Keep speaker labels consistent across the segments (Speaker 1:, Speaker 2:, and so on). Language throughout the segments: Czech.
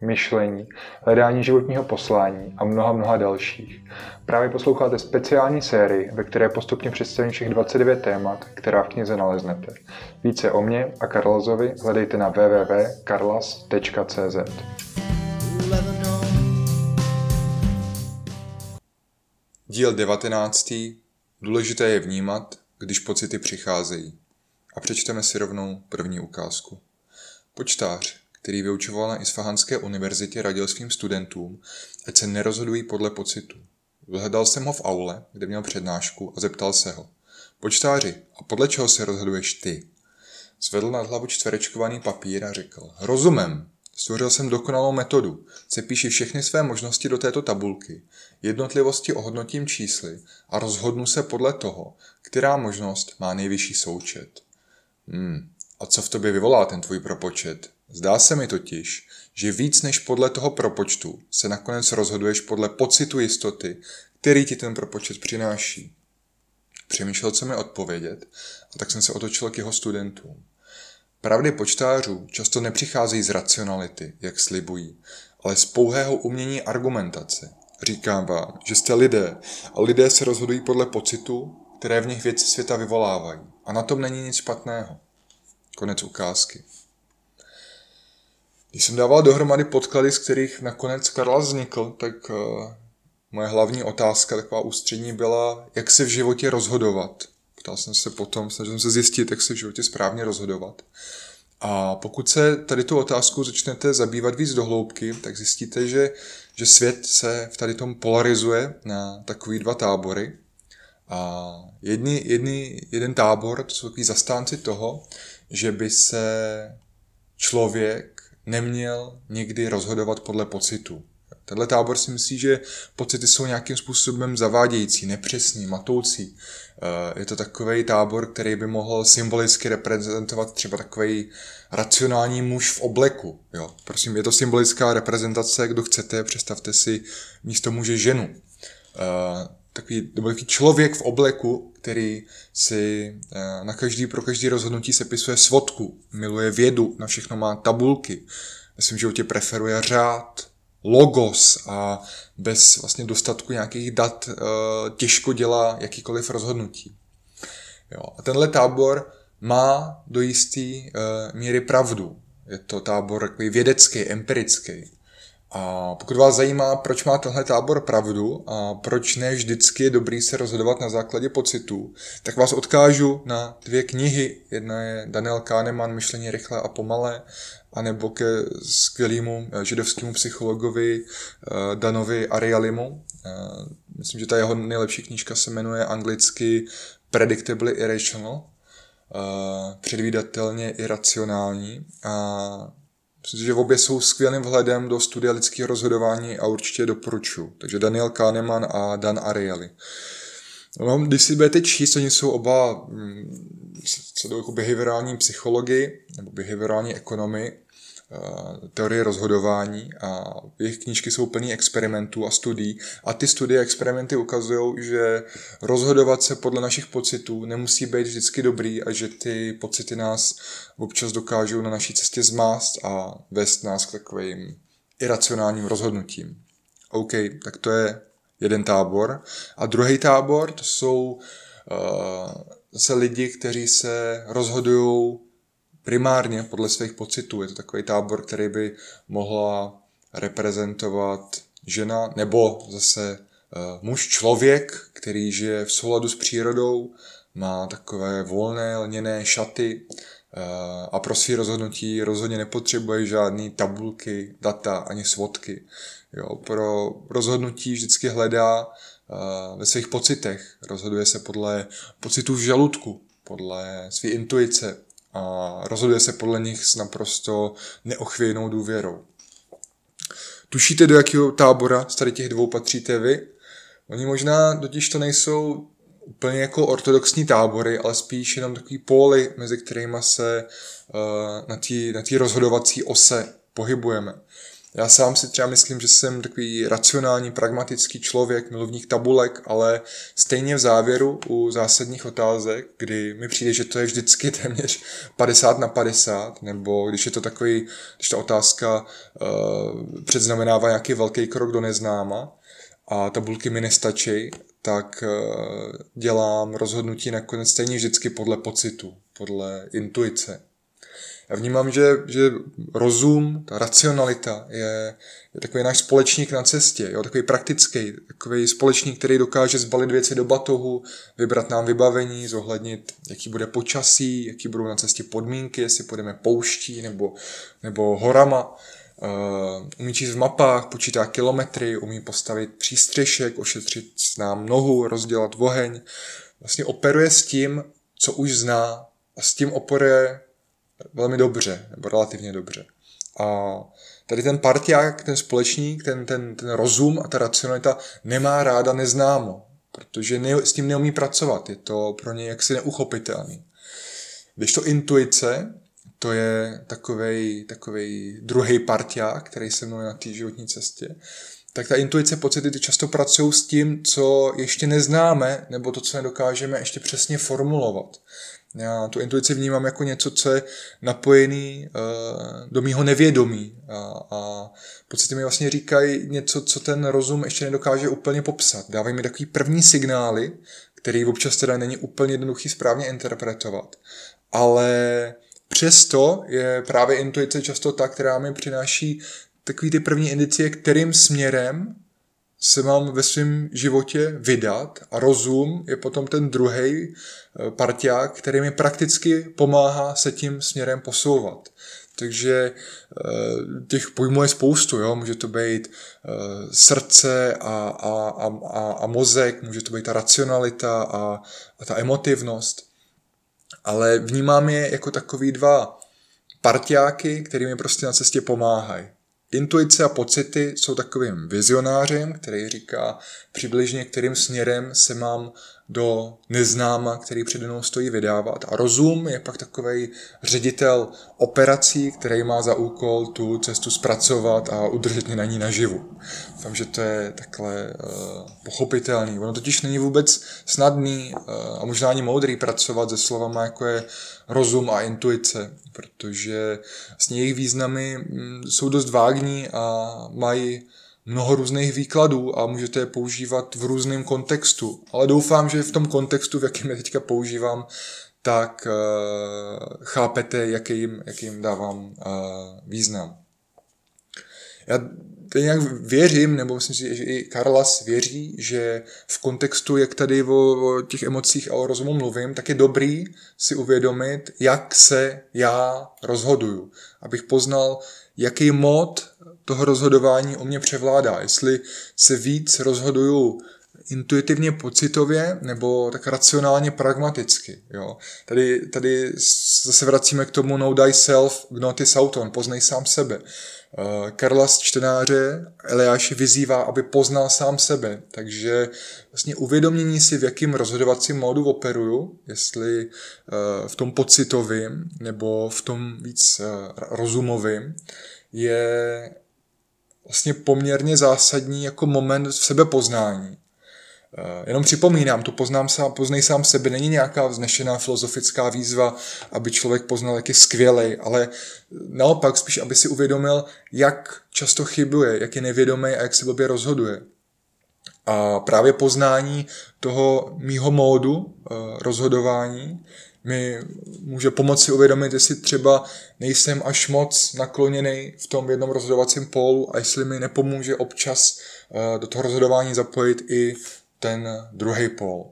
Speaker 1: myšlení, hledání životního poslání a mnoha, mnoha dalších. Právě posloucháte speciální sérii, ve které postupně představím všech 29 témat, která v knize naleznete. Více o mě a Karlazovi hledejte na www.karlas.cz.
Speaker 2: Díl 19. Důležité je vnímat, když pocity přicházejí. A přečteme si rovnou první ukázku. Počtář který vyučoval na Isfahanské univerzitě, radil svým studentům, ať se nerozhodují podle pocitu. Vyhledal jsem ho v aule, kde měl přednášku a zeptal se ho. Počtáři, a podle čeho se rozhoduješ ty? Zvedl nad hlavu čtverečkovaný papír a řekl. Rozumem. Stvořil jsem dokonalou metodu. Cepíši všechny své možnosti do této tabulky. Jednotlivosti ohodnotím čísly a rozhodnu se podle toho, která možnost má nejvyšší součet. Hmm. A co v tobě vyvolá ten tvůj propočet? Zdá se mi totiž, že víc než podle toho propočtu se nakonec rozhoduješ podle pocitu jistoty, který ti ten propočet přináší. Přemýšlel, co mi odpovědět, a tak jsem se otočil k jeho studentům. Pravdy počtářů často nepřicházejí z racionality, jak slibují, ale z pouhého umění argumentace. Říkám vám, že jste lidé a lidé se rozhodují podle pocitu, které v nich věci světa vyvolávají. A na tom není nic špatného. Konec ukázky. Když jsem dával dohromady podklady, z kterých nakonec Karla vznikl, tak uh, moje hlavní otázka, taková ústřední, byla, jak se v životě rozhodovat. Ptal jsem se potom, snažil jsem se zjistit, jak se v životě správně rozhodovat. A pokud se tady tu otázku začnete zabývat víc do hloubky, tak zjistíte, že, že svět se v tady tom polarizuje na takový dva tábory. A jedni, jedni, jeden tábor, to jsou takový zastánci toho, že by se člověk neměl nikdy rozhodovat podle pocitu. Tenhle tábor si myslí, že pocity jsou nějakým způsobem zavádějící, nepřesný, matoucí. Eh, je to takový tábor, který by mohl symbolicky reprezentovat třeba takový racionální muž v obleku. Jo. Prosím, je to symbolická reprezentace, kdo chcete, představte si místo muže ženu. Takový, nebo takový člověk v obleku, který si eh, na každý, pro každý rozhodnutí sepisuje svodku, miluje vědu, na všechno má tabulky, ve svém životě preferuje řád, logos a bez vlastně dostatku nějakých dat eh, těžko dělá jakýkoliv rozhodnutí. Jo. A tenhle tábor má do jisté eh, míry pravdu. Je to tábor takový vědecký, empirický. A pokud vás zajímá, proč má tenhle tábor pravdu a proč ne vždycky je dobrý se rozhodovat na základě pocitů, tak vás odkážu na dvě knihy. Jedna je Daniel Kahneman Myšlení rychle a pomalé, anebo ke skvělému eh, židovskému psychologovi eh, Danovi Arialimu. Eh, myslím, že ta jeho nejlepší knížka se jmenuje anglicky Predictably Irrational, předvídatelně iracionální. A Myslím, že obě jsou skvělým vhledem do studia lidského rozhodování a určitě doporučuji. Takže Daniel Kahneman a Dan Ariely. No, když si budete číst, oni jsou oba mm, co do jako behaviorální psychologii nebo behaviorální ekonomii, teorie rozhodování a jejich knížky jsou plný experimentů a studií a ty studie a experimenty ukazují, že rozhodovat se podle našich pocitů nemusí být vždycky dobrý a že ty pocity nás občas dokážou na naší cestě zmást a vést nás k takovým iracionálním rozhodnutím. OK, tak to je jeden tábor. A druhý tábor, to jsou uh, zase lidi, kteří se rozhodují primárně podle svých pocitů. Je to takový tábor, který by mohla reprezentovat žena nebo zase uh, muž člověk, který žije v souladu s přírodou, má takové volné lněné šaty uh, a pro své rozhodnutí rozhodně nepotřebuje žádné tabulky, data ani svodky. Jo, pro rozhodnutí vždycky hledá uh, ve svých pocitech. Rozhoduje se podle pocitů v žaludku, podle své intuice, a rozhoduje se podle nich s naprosto neochvějnou důvěrou. Tušíte, do jakého tábora z tady těch dvou patříte vy? Oni možná totiž to nejsou úplně jako ortodoxní tábory, ale spíš jenom takový póly, mezi kterými se uh, na té na rozhodovací ose pohybujeme. Já sám si třeba myslím, že jsem takový racionální, pragmatický člověk, milovník tabulek, ale stejně v závěru u zásadních otázek, kdy mi přijde, že to je vždycky téměř 50 na 50, nebo když je to takový, když ta otázka uh, předznamenává nějaký velký krok do neznáma a tabulky mi nestačí, tak uh, dělám rozhodnutí nakonec stejně vždycky podle pocitu, podle intuice. Já vnímám, že, že rozum, ta racionalita je, je takový náš společník na cestě, jo, takový praktický, takový společník, který dokáže zbalit věci do batohu, vybrat nám vybavení, zohlednit, jaký bude počasí, jaký budou na cestě podmínky, jestli půjdeme pouští nebo, nebo horama. Uh, umí číst v mapách, počítá kilometry, umí postavit přístřešek, ošetřit nám nohu, rozdělat oheň. Vlastně operuje s tím, co už zná a s tím operuje velmi dobře, nebo relativně dobře. A tady ten parťák, ten společník, ten, ten, ten rozum a ta racionalita nemá ráda neznámo, protože ne, s tím neumí pracovat, je to pro ně jaksi neuchopitelný. Když to intuice, to je takovej, takovej druhý parťák, který se mnou na té životní cestě, tak ta intuice, pocity ty často pracují s tím, co ještě neznáme, nebo to, co nedokážeme ještě přesně formulovat. Já tu intuici vnímám jako něco, co je napojený uh, do mýho nevědomí a, a pocity mi vlastně říkají něco, co ten rozum ještě nedokáže úplně popsat. Dávají mi takový první signály, který občas teda není úplně jednoduchý správně interpretovat, ale přesto je právě intuice často ta, která mi přináší takový ty první indicie, kterým směrem se mám ve svém životě vydat a rozum je potom ten druhý eh, parťák, který mi prakticky pomáhá se tím směrem posouvat. Takže eh, těch pojmů je spoustu, jo? může to být eh, srdce a, a, a, a mozek, může to být ta racionalita a, a ta emotivnost, ale vnímám je jako takový dva parťáky, který mi prostě na cestě pomáhají. Intuice a pocity jsou takovým vizionářem, který říká přibližně, kterým směrem se mám do neznáma, který přede mnou stojí vydávat. A rozum je pak takový ředitel operací, který má za úkol tu cestu zpracovat a udržet mě na ní naživu. Doufám, že to je takhle uh, pochopitelný. Ono totiž není vůbec snadný uh, a možná ani moudrý pracovat se slovama, jako je rozum a intuice, protože vlastně jejich významy mm, jsou dost vágní a mají mnoho různých výkladů a můžete je používat v různém kontextu. Ale doufám, že v tom kontextu, v jakém je teďka používám, tak uh, chápete, jaký jim, jaký jim dávám uh, význam. Já to nějak věřím, nebo myslím si, že i Karlas věří, že v kontextu, jak tady o, o těch emocích a o rozumu mluvím, tak je dobrý si uvědomit, jak se já rozhoduju. Abych poznal, jaký mod toho rozhodování o mě převládá. Jestli se víc rozhoduju intuitivně, pocitově nebo tak racionálně, pragmaticky. Jo. Tady, tady zase vracíme k tomu know thyself, gnotis auton, poznej sám sebe. Uh, Karla z čtenáře Eliáši vyzývá, aby poznal sám sebe, takže vlastně uvědomění si, v jakým rozhodovacím módu operuju, jestli uh, v tom pocitovým nebo v tom víc uh, rozumovým, je vlastně poměrně zásadní jako moment v sebepoznání. Eh, jenom připomínám, tu poznám sám, poznej sám sebe, není nějaká vznešená filozofická výzva, aby člověk poznal, jak je skvělý, ale naopak spíš, aby si uvědomil, jak často chybuje, jak je nevědomý a jak se blbě rozhoduje. A právě poznání toho mýho módu eh, rozhodování mi může pomoci uvědomit, jestli třeba nejsem až moc nakloněný v tom jednom rozhodovacím pólu a jestli mi nepomůže občas eh, do toho rozhodování zapojit i ten druhý pól.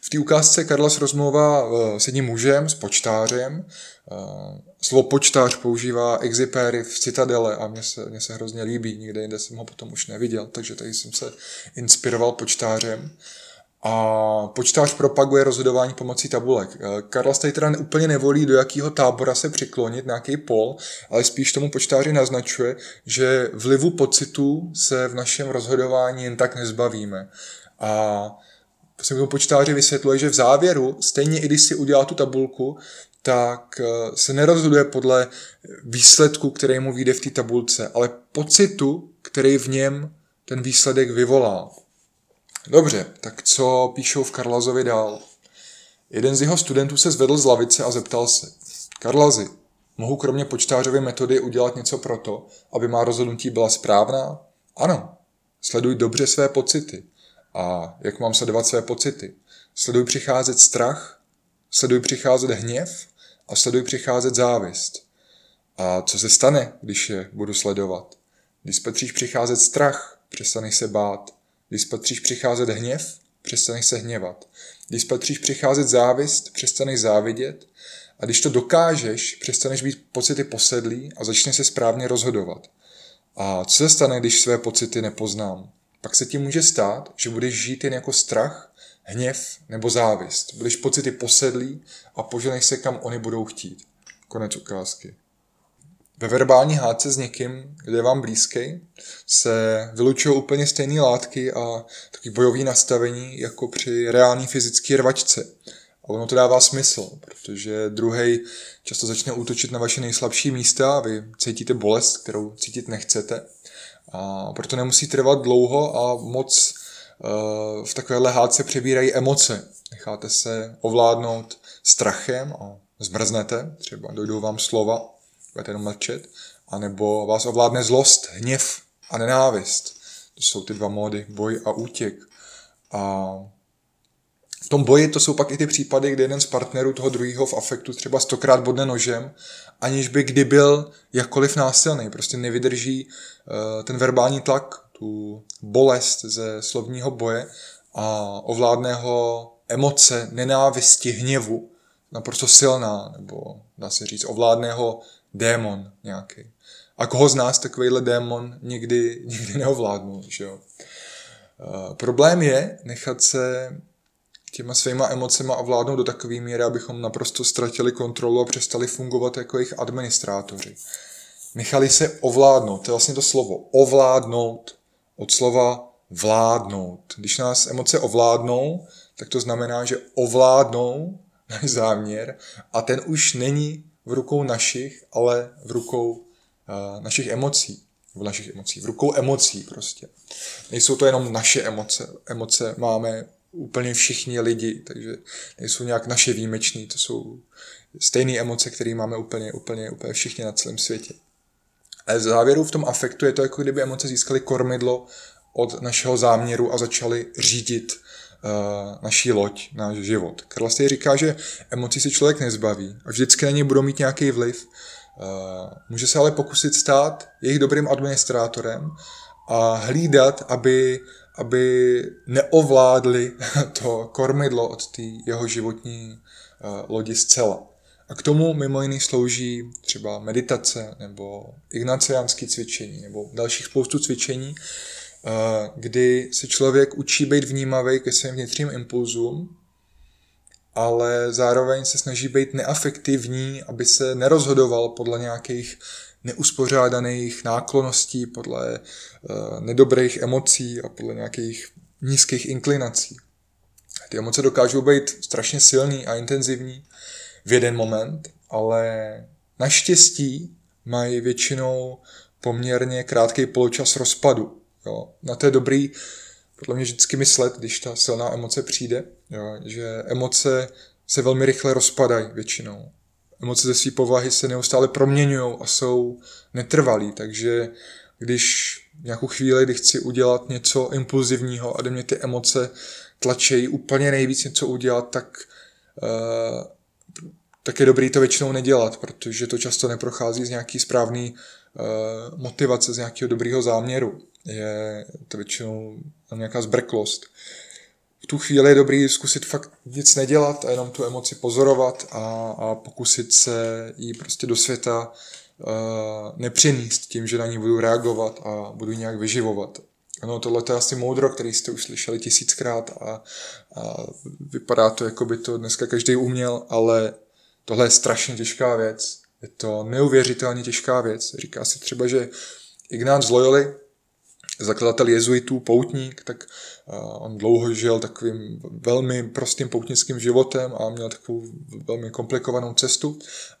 Speaker 2: V té ukázce Karlas rozmluvá eh, s jedním mužem, s počtářem. Eh, slovo počtář používá Exipéry v Citadele a mně se, mně se hrozně líbí. Nikde jinde jsem ho potom už neviděl, takže tady jsem se inspiroval počtářem. A počtář propaguje rozhodování pomocí tabulek. Eh, Karla tady teda úplně nevolí, do jakého tábora se přiklonit, na jaký pol, ale spíš tomu počtáři naznačuje, že vlivu pocitů se v našem rozhodování jen tak nezbavíme. A se tomu počítači vysvětluje, že v závěru, stejně i když si udělá tu tabulku, tak eh, se nerozhoduje podle výsledku, který mu vyjde v té tabulce, ale pocitu, který v něm ten výsledek vyvolá. Dobře, tak co píšou v Karlazovi dál? Jeden z jeho studentů se zvedl z lavice a zeptal se. Karlazi, mohu kromě počtářové metody udělat něco pro to, aby má rozhodnutí byla správná? Ano. Sleduj dobře své pocity. A jak mám sledovat své pocity? Sleduj přicházet strach, sleduj přicházet hněv a sleduj přicházet závist. A co se stane, když je budu sledovat? Když spatříš přicházet strach, přestaneš se bát. Když spatříš přicházet hněv, přestaneš se hněvat. Když spatříš přicházet závist, přestaneš závidět. A když to dokážeš, přestaneš být pocity posedlý a začneš se správně rozhodovat. A co se stane, když své pocity nepoznám? Pak se ti může stát, že budeš žít jen jako strach, hněv nebo závist. Budeš pocity posedlý a poženeš se, kam oni budou chtít. Konec ukázky. Ve verbální hádce s někým, kde je vám blízký, se vylučují úplně stejné látky a taky bojové nastavení jako při reální fyzické rvačce. A ono to dává smysl, protože druhý často začne útočit na vaše nejslabší místa a vy cítíte bolest, kterou cítit nechcete. A proto nemusí trvat dlouho a moc uh, v takovéhle hádce přebírají emoce. Necháte se ovládnout strachem a zmrznete, třeba dojdou vám slova, budete jenom mlčet, anebo vás ovládne zlost, hněv a nenávist. To jsou ty dva módy, boj a útěk. A v tom boji to jsou pak i ty případy, kdy jeden z partnerů toho druhého v afektu třeba stokrát bodne nožem, aniž by kdy byl jakkoliv násilný. Prostě nevydrží uh, ten verbální tlak, tu bolest ze slovního boje a ovládne ho emoce, nenávisti, hněvu, naprosto silná, nebo dá se říct, ovládne ho démon nějaký. A koho z nás takovýhle démon nikdy, nikdy neovládnul, že jo? Uh, problém je nechat se těma svýma emocema ovládnout do takové míry, abychom naprosto ztratili kontrolu a přestali fungovat jako jejich administrátoři. Nechali se ovládnout, to je vlastně to slovo, ovládnout, od slova vládnout. Když nás emoce ovládnou, tak to znamená, že ovládnou náš záměr a ten už není v rukou našich, ale v rukou uh, našich emocí. V našich emocí, v rukou emocí prostě. Nejsou to jenom naše emoce. Emoce máme úplně všichni lidi, takže nejsou nějak naše výjimeční, to jsou stejné emoce, které máme úplně, úplně, úplně všichni na celém světě. Ale závěru v tom afektu je to jako kdyby emoce získaly kormidlo od našeho záměru a začaly řídit naší loď, náš život. Karl říká, že emocí se člověk nezbaví a vždycky na ně budou mít nějaký vliv. Uh, může se ale pokusit stát jejich dobrým administrátorem a hlídat, aby aby neovládli to kormidlo od té jeho životní uh, lodi zcela. A k tomu mimo jiný slouží třeba meditace nebo ignaciánské cvičení nebo dalších spoustu cvičení, kdy se člověk učí být vnímavý ke svým vnitřním impulzům, ale zároveň se snaží být neafektivní, aby se nerozhodoval podle nějakých neuspořádaných náklonností, podle uh, nedobrých emocí a podle nějakých nízkých inklinací. Ty emoce dokážou být strašně silný a intenzivní v jeden moment, ale naštěstí mají většinou poměrně krátký poločas rozpadu. Jo. Na to je dobrý podle mě vždycky myslet, když ta silná emoce přijde, jo, že emoce se velmi rychle rozpadají většinou emoce ze své povahy se neustále proměňují a jsou netrvalý, takže když nějakou chvíli, kdy chci udělat něco impulzivního a kde mě ty emoce tlačejí úplně nejvíc něco udělat, tak, uh, tak je dobrý to většinou nedělat, protože to často neprochází z nějaký správný uh, motivace, z nějakého dobrého záměru. Je to většinou nějaká zbrklost. V tu chvíli je dobrý zkusit fakt nic nedělat a jenom tu emoci pozorovat a, a pokusit se jí prostě do světa uh, nepřenést tím, že na ní budu reagovat a budu ji nějak vyživovat. Ano, tohle je asi moudro, který jste už slyšeli tisíckrát a, a vypadá to, jako by to dneska každý uměl, ale tohle je strašně těžká věc. Je to neuvěřitelně těžká věc. Říká se třeba, že Ignác z Loyoli zakladatel jezuitů, poutník, tak on dlouho žil takovým velmi prostým poutnickým životem a měl takovou velmi komplikovanou cestu.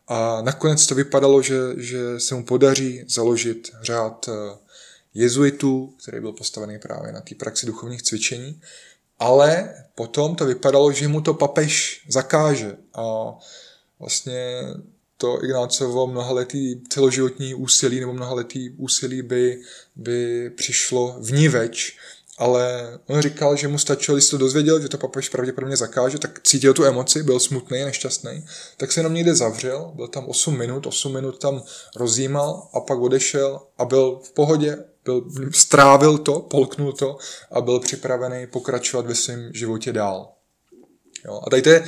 Speaker 2: A nakonec to vypadalo, že, že se mu podaří založit řád jezuitů, který byl postavený právě na té praxi duchovních cvičení. Ale potom to vypadalo, že mu to papež zakáže. A vlastně to Ignácovo mnohaletý celoživotní úsilí nebo mnohaletý úsilí by, by přišlo vníveč, ale on říkal, že mu stačilo, když to dozvěděl, že to papež pravděpodobně zakáže, tak cítil tu emoci, byl smutný, nešťastný, tak se jenom někde zavřel, byl tam 8 minut, 8 minut tam rozjímal a pak odešel a byl v pohodě, byl, strávil to, polknul to a byl připravený pokračovat ve svém životě dál. Jo? A tady to je,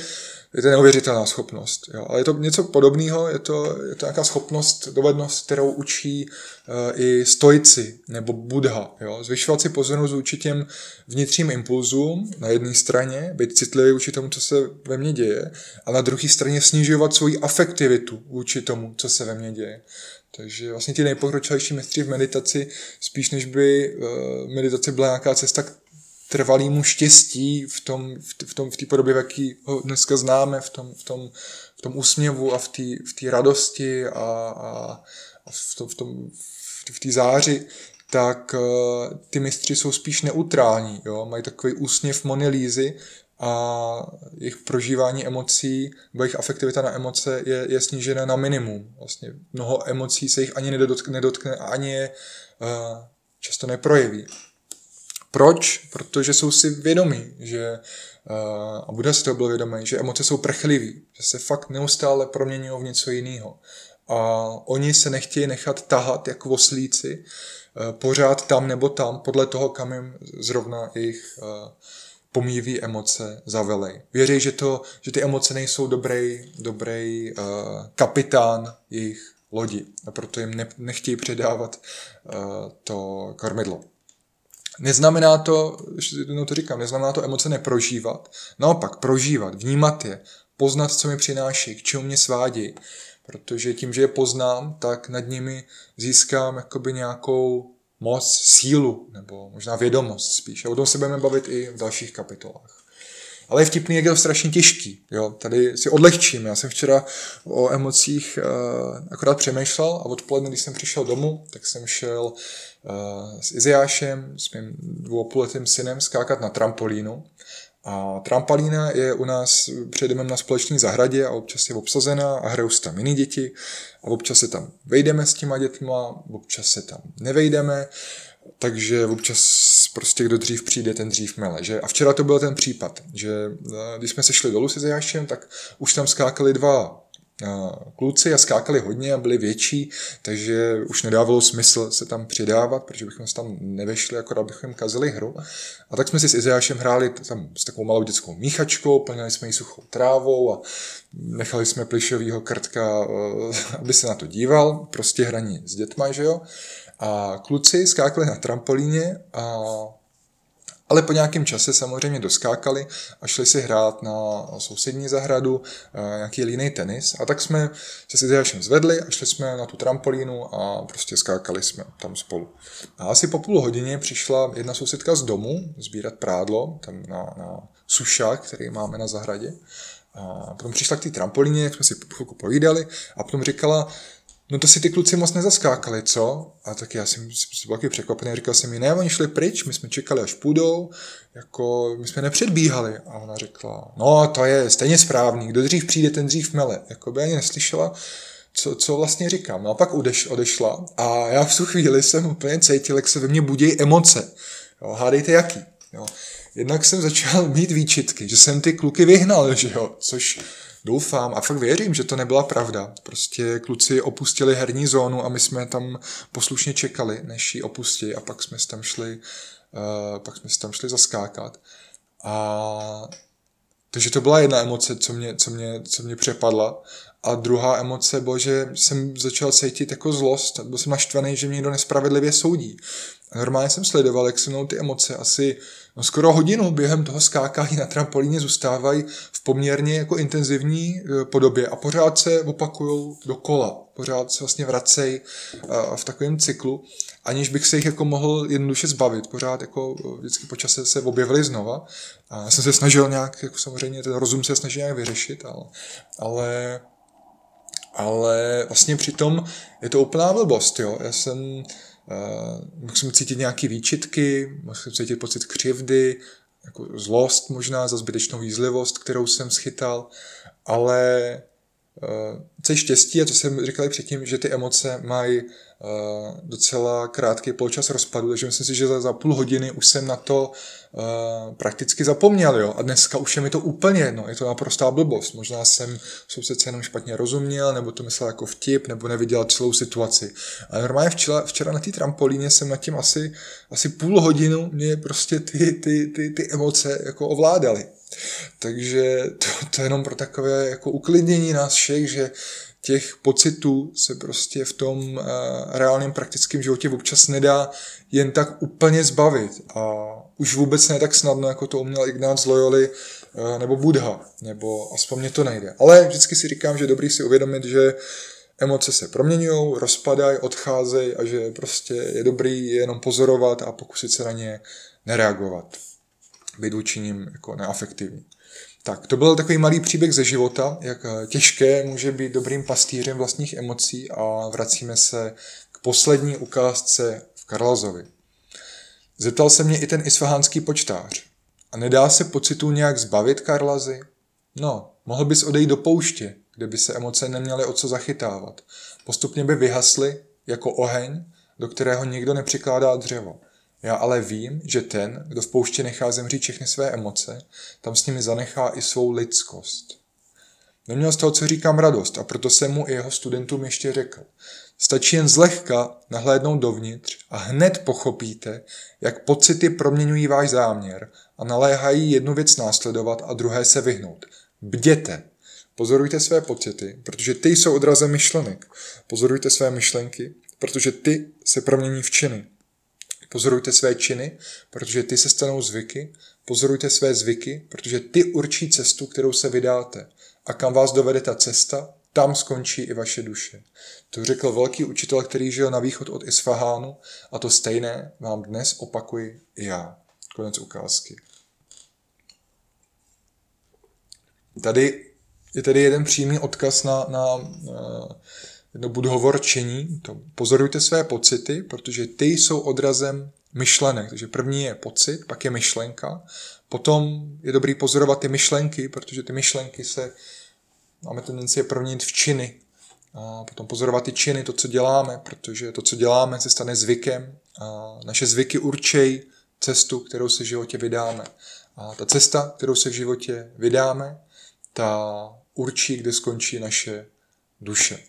Speaker 2: je to neuvěřitelná schopnost. Jo. Ale je to něco podobného, je to, je to nějaká schopnost, dovednost, kterou učí uh, i stojci nebo Buddha. Jo. Zvyšovat si pozornost vůči těm vnitřním impulzům na jedné straně, být citlivý vůči tomu, co se ve mně děje, a na druhé straně snižovat svoji afektivitu vůči tomu, co se ve mně děje. Takže vlastně ti nejpokročilejší mistři v meditaci, spíš než by uh, meditace byla nějaká cesta k trvalýmu štěstí v tom, v tom, v té podobě, jaký ho dneska známe, v tom, v tom, v tom úsměvu a v té v radosti a, a, a v tom, v tom v té záři, tak uh, ty mistři jsou spíš neutrální, jo? mají takový úsměv monilízy a jejich prožívání emocí, nebo jejich afektivita na emoce je, je snížena na minimum. Vlastně mnoho emocí se jich ani nedotkne, nedotkne ani je uh, často neprojeví. Proč? Protože jsou si vědomí, že uh, a Buddha si to byl vědomý, že emoce jsou prchlivý, že se fakt neustále proměňují v něco jiného. A oni se nechtějí nechat tahat jako oslíci uh, pořád tam nebo tam, podle toho, kam jim zrovna jejich uh, pomíjí emoce zavelej. Věří, že, to, že ty emoce nejsou dobrý, dobrý kapitán jejich lodi a proto jim ne, nechtějí předávat to kormidlo. Neznamená to, ještě jednou to říkám, neznamená to emoce neprožívat. Naopak, prožívat, vnímat je, poznat, co mi přináší, k čemu mě svádí. Protože tím, že je poznám, tak nad nimi získám jakoby nějakou moc, sílu, nebo možná vědomost spíš. A o tom se budeme bavit i v dalších kapitolách. Ale je vtipný, jak je to strašně těžký. Jo? Tady si odlehčím. Já jsem včera o emocích uh, akorát přemýšlel a odpoledne, když jsem přišel domů, tak jsem šel uh, s Iziášem, s mým dvoupoletým synem, skákat na trampolínu. A trampolína je u nás před na společné zahradě a občas je obsazená a hrajou se tam jiný děti a občas se tam vejdeme s těma dětma, občas se tam nevejdeme, takže občas prostě kdo dřív přijde, ten dřív mele. Že? A včera to byl ten případ, že eh, když jsme se šli dolů se Zajášem, tak už tam skákali dva eh, kluci a skákali hodně a byli větší, takže už nedávalo smysl se tam přidávat, protože bychom se tam nevešli, akorát bychom kazili hru. A tak jsme si s Izajášem hráli tam s takovou malou dětskou míchačkou, plnili jsme ji suchou trávou a nechali jsme plišovýho krtka, eh, aby se na to díval, prostě hraní s dětma, že jo. A kluci skákali na trampolíně, a, ale po nějakém čase samozřejmě doskákali a šli si hrát na sousední zahradu nějaký jiný tenis. A tak jsme se s Izajášem zvedli a šli jsme na tu trampolínu a prostě skákali jsme tam spolu. A asi po půl hodině přišla jedna sousedka z domu sbírat prádlo tam na, na sušák, který máme na zahradě. A potom přišla k té trampolíně, jak jsme si chvilku povídali a potom říkala, no to si ty kluci moc nezaskákali, co? A tak já jsem byl taky překvapený, říkal jsem mi, ne, oni šli pryč, my jsme čekali, až půjdou, jako my jsme nepředbíhali. A ona řekla, no to je stejně správný, kdo dřív přijde, ten dřív mele. Jako by ani neslyšela, co, co vlastně říkám. No a pak odeš, odešla a já v tu chvíli jsem úplně cítil, jak se ve mně budí emoce. Jo, hádejte jaký. Jo. Jednak jsem začal mít výčitky, že jsem ty kluky vyhnal, že jo, což doufám a fakt věřím, že to nebyla pravda. Prostě kluci opustili herní zónu a my jsme tam poslušně čekali, než ji opustí a pak jsme tam šli, uh, pak jsme tam šli zaskákat. A takže to byla jedna emoce, co mě, co mě, co mě přepadla. A druhá emoce byla, že jsem začal cítit jako zlost. Byl jsem naštvaný, že mě někdo nespravedlivě soudí. Normálně jsem sledoval, jak se mnou ty emoce asi no, skoro hodinu během toho skákání na trampolíně zůstávají v poměrně jako intenzivní e, podobě a pořád se opakují dokola. Pořád se vlastně vracejí v takovém cyklu, aniž bych se jich jako mohl jednoduše zbavit. Pořád jako e, vždycky po čase se objevily znova. A já jsem se snažil nějak, jako samozřejmě ten rozum se snažil nějak vyřešit, ale, ale ale vlastně přitom je to úplná blbost, jo. Já jsem, musím cítit nějaké výčitky, musím cítit pocit křivdy, jako zlost možná za zbytečnou jízlivost, kterou jsem schytal, ale co je štěstí, a to jsem říkal předtím, že ty emoce mají uh, docela krátký poločas rozpadu, takže myslím si, že za, za půl hodiny už jsem na to uh, prakticky zapomněl, jo. A dneska už je mi to úplně jedno, je to naprostá blbost. Možná jsem sousedce jenom špatně rozuměl, nebo to myslel jako vtip, nebo neviděl celou situaci. A normálně včera, včera na té trampolíně jsem nad tím asi, asi půl hodinu mě prostě ty, ty, ty, ty emoce jako ovládaly. Takže to, to je jenom pro takové jako uklidnění nás všech, že těch pocitů se prostě v tom uh, reálném praktickém životě občas nedá jen tak úplně zbavit. A už vůbec ne tak snadno, jako to uměl Ignác Loyoli uh, nebo Buddha, nebo aspoň mě to nejde. Ale vždycky si říkám, že je dobrý si uvědomit, že emoce se proměňují, rozpadají, odcházejí a že prostě je dobrý je jenom pozorovat a pokusit se na ně nereagovat. Být učiním jako neafektivní. Tak, to byl takový malý příběh ze života, jak eh, těžké může být dobrým pastýřem vlastních emocí a vracíme se k poslední ukázce v Karlazovi. Zeptal se mě i ten isfahánský počtář. A nedá se pocitu nějak zbavit, Karlazy? No, mohl bys odejít do pouště, kde by se emoce neměly o co zachytávat. Postupně by vyhasly jako oheň, do kterého nikdo nepřikládá dřevo. Já ale vím, že ten, kdo v poušti nechá zemřít všechny své emoce, tam s nimi zanechá i svou lidskost. Neměl z toho, co říkám, radost a proto jsem mu i jeho studentům ještě řekl. Stačí jen zlehka nahlédnout dovnitř a hned pochopíte, jak pocity proměňují váš záměr a naléhají jednu věc následovat a druhé se vyhnout. Bděte! Pozorujte své pocity, protože ty jsou odrazem myšlenek. Pozorujte své myšlenky, protože ty se promění v činy. Pozorujte své činy, protože ty se stanou zvyky. Pozorujte své zvyky, protože ty určí cestu, kterou se vydáte. A kam vás dovede ta cesta, tam skončí i vaše duše. To řekl velký učitel, který žil na východ od Isfahánu a to stejné vám dnes opakuji i já. Konec ukázky. Tady je tady jeden přímý odkaz na, na, na jedno budhovorčení. To pozorujte své pocity, protože ty jsou odrazem myšlenek. Takže první je pocit, pak je myšlenka. Potom je dobrý pozorovat ty myšlenky, protože ty myšlenky se, máme tendenci je proměnit v činy. A potom pozorovat ty činy, to, co děláme, protože to, co děláme, se stane zvykem. A naše zvyky určejí cestu, kterou se v životě vydáme. A ta cesta, kterou se v životě vydáme, ta určí, kde skončí naše duše.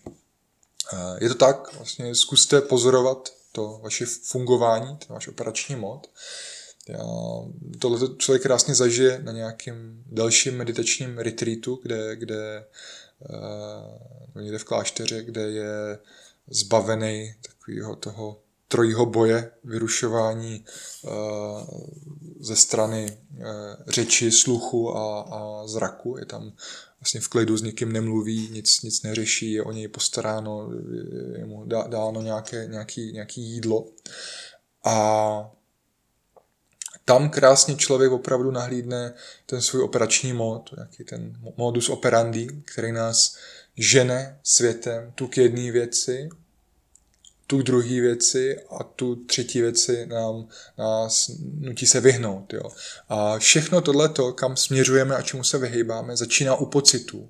Speaker 2: Je to tak, vlastně zkuste pozorovat to vaše fungování, ten váš operační mod. Tohle člověk krásně zažije na nějakém dalším meditačním retreatu, kde, kde uh, někde v klášteře, kde je zbavený takového toho trojího boje, vyrušování uh, ze strany uh, řeči, sluchu a, a zraku. Je tam vlastně v klidu s nikým nemluví, nic, nic neřeší, je o něj postaráno, je mu dá, dáno nějaké, nějaký, nějaký jídlo. A tam krásně člověk opravdu nahlídne ten svůj operační mod, jaký ten modus operandi, který nás žene světem tu k jedné věci tu druhé věci a tu třetí věci nám, nás nutí se vyhnout. Jo. A všechno tohleto, kam směřujeme a čemu se vyhýbáme, začíná u pocitu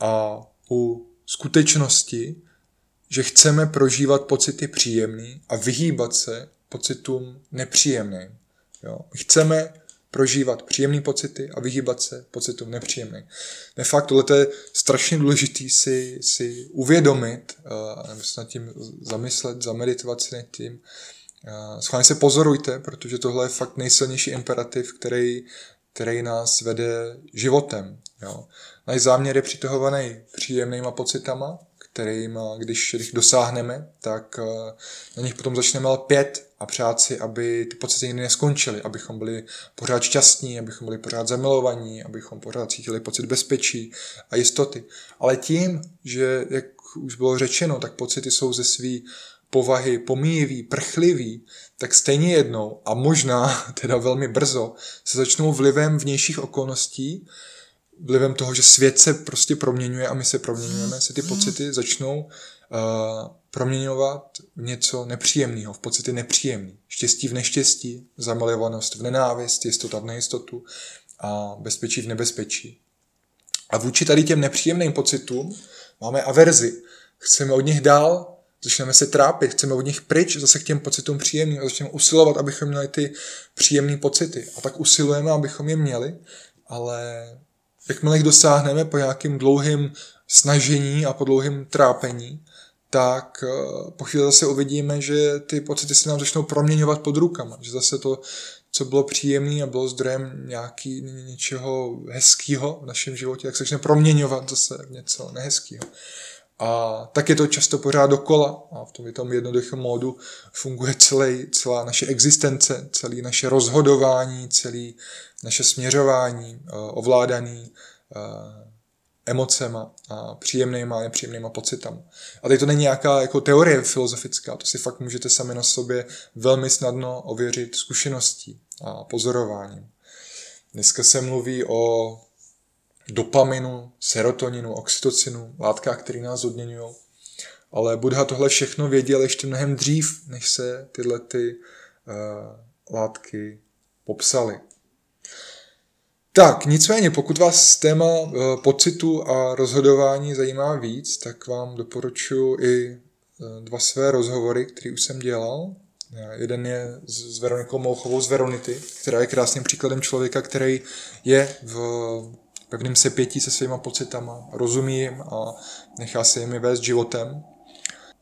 Speaker 2: a u skutečnosti, že chceme prožívat pocity příjemný a vyhýbat se pocitům nepříjemným. Jo. Chceme prožívat příjemné pocity a vyhýbat se pocitům nepříjemným. De fakt, tohle je strašně důležité si, si uvědomit, uh, nebo se nad tím zamyslet, zameditovat si nad tím. Uh, schválně se pozorujte, protože tohle je fakt nejsilnější imperativ, který, který nás vede životem. Jo. Náš záměr je přitahovaný příjemnýma pocitama, kterým, když jich dosáhneme, tak na nich potom začneme lpět a přát si, aby ty pocity nikdy neskončily, abychom byli pořád šťastní, abychom byli pořád zamilovaní, abychom pořád cítili pocit bezpečí a jistoty. Ale tím, že, jak už bylo řečeno, tak pocity jsou ze svý povahy pomíjivý, prchlivý, tak stejně jednou a možná teda velmi brzo se začnou vlivem vnějších okolností, vlivem toho, že svět se prostě proměňuje a my se proměňujeme, se ty pocity začnou uh, proměňovat v něco nepříjemného, v pocity nepříjemný. Štěstí v neštěstí, zamilovanost v nenávist, jistota v nejistotu a bezpečí v nebezpečí. A vůči tady těm nepříjemným pocitům máme averzi. Chceme od nich dál, začneme se trápit, chceme od nich pryč, zase k těm pocitům příjemným a začneme usilovat, abychom měli ty příjemné pocity. A tak usilujeme, abychom je měli, ale jakmile jich dosáhneme po nějakým dlouhým snažení a po dlouhým trápení, tak eh, po chvíli zase uvidíme, že ty pocity se nám začnou proměňovat pod rukama, že zase to, co bylo příjemné a bylo zdrojem nějaký, něčeho hezkého v našem životě, tak se začne proměňovat zase v něco nehezkého. A tak je to často pořád dokola a v tom, tom jednoduchém módu funguje celý, celá naše existence, celé naše rozhodování, celé naše směřování, eh, ovládání eh, emocema a příjemnýma a nepříjemnýma pocitama. A tady to není nějaká jako teorie filozofická, to si fakt můžete sami na sobě velmi snadno ověřit zkušeností a pozorováním. Dneska se mluví o dopaminu, serotoninu, oxytocinu, látkách, které nás odměňují. Ale Buddha tohle všechno věděl ještě mnohem dřív, než se tyhle ty uh, látky popsaly. Tak, nicméně, pokud vás téma uh, pocitu a rozhodování zajímá víc, tak vám doporučuji i uh, dva své rozhovory, které už jsem dělal. Jeden je s Veronikou Mouchovou z Veronity, která je krásným příkladem člověka, který je v pevným sepětí se svýma pocitama, rozumí jim a nechá se jimi vést životem.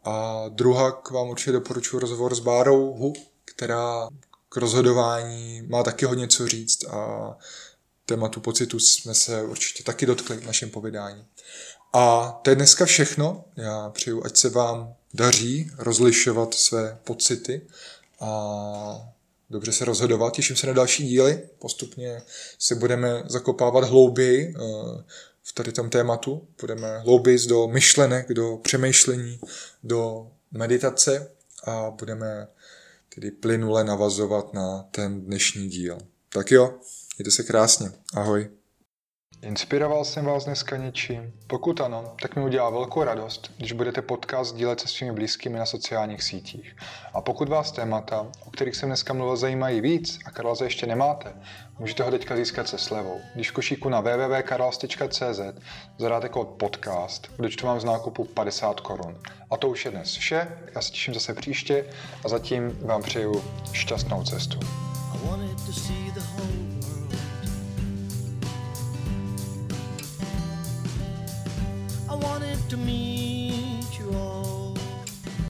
Speaker 2: A druhá k vám určitě doporučuji rozhovor s Bárou Hu, která k rozhodování má taky hodně co říct a tématu pocitu jsme se určitě taky dotkli v našem povídání. A to je dneska všechno. Já přeju, ať se vám daří rozlišovat své pocity a dobře se rozhodovat. Těším se na další díly. Postupně se budeme zakopávat hlouběji eh, v tady tom tématu. Budeme hlouběji do myšlenek, do přemýšlení, do meditace a budeme tedy plynule navazovat na ten dnešní díl. Tak jo, mějte se krásně. Ahoj.
Speaker 1: Inspiroval jsem vás dneska něčím? Pokud ano, tak mi udělá velkou radost, když budete podcast dílet se svými blízkými na sociálních sítích. A pokud vás témata, o kterých jsem dneska mluvil, zajímají víc a Karlaze ještě nemáte, můžete ho teďka získat se slevou. Když košíku na www.karlas.cz zadáte kód podcast, to vám z nákupu 50 korun. A to už je dnes vše, já se těším zase příště a zatím vám přeju šťastnou cestu. to to me.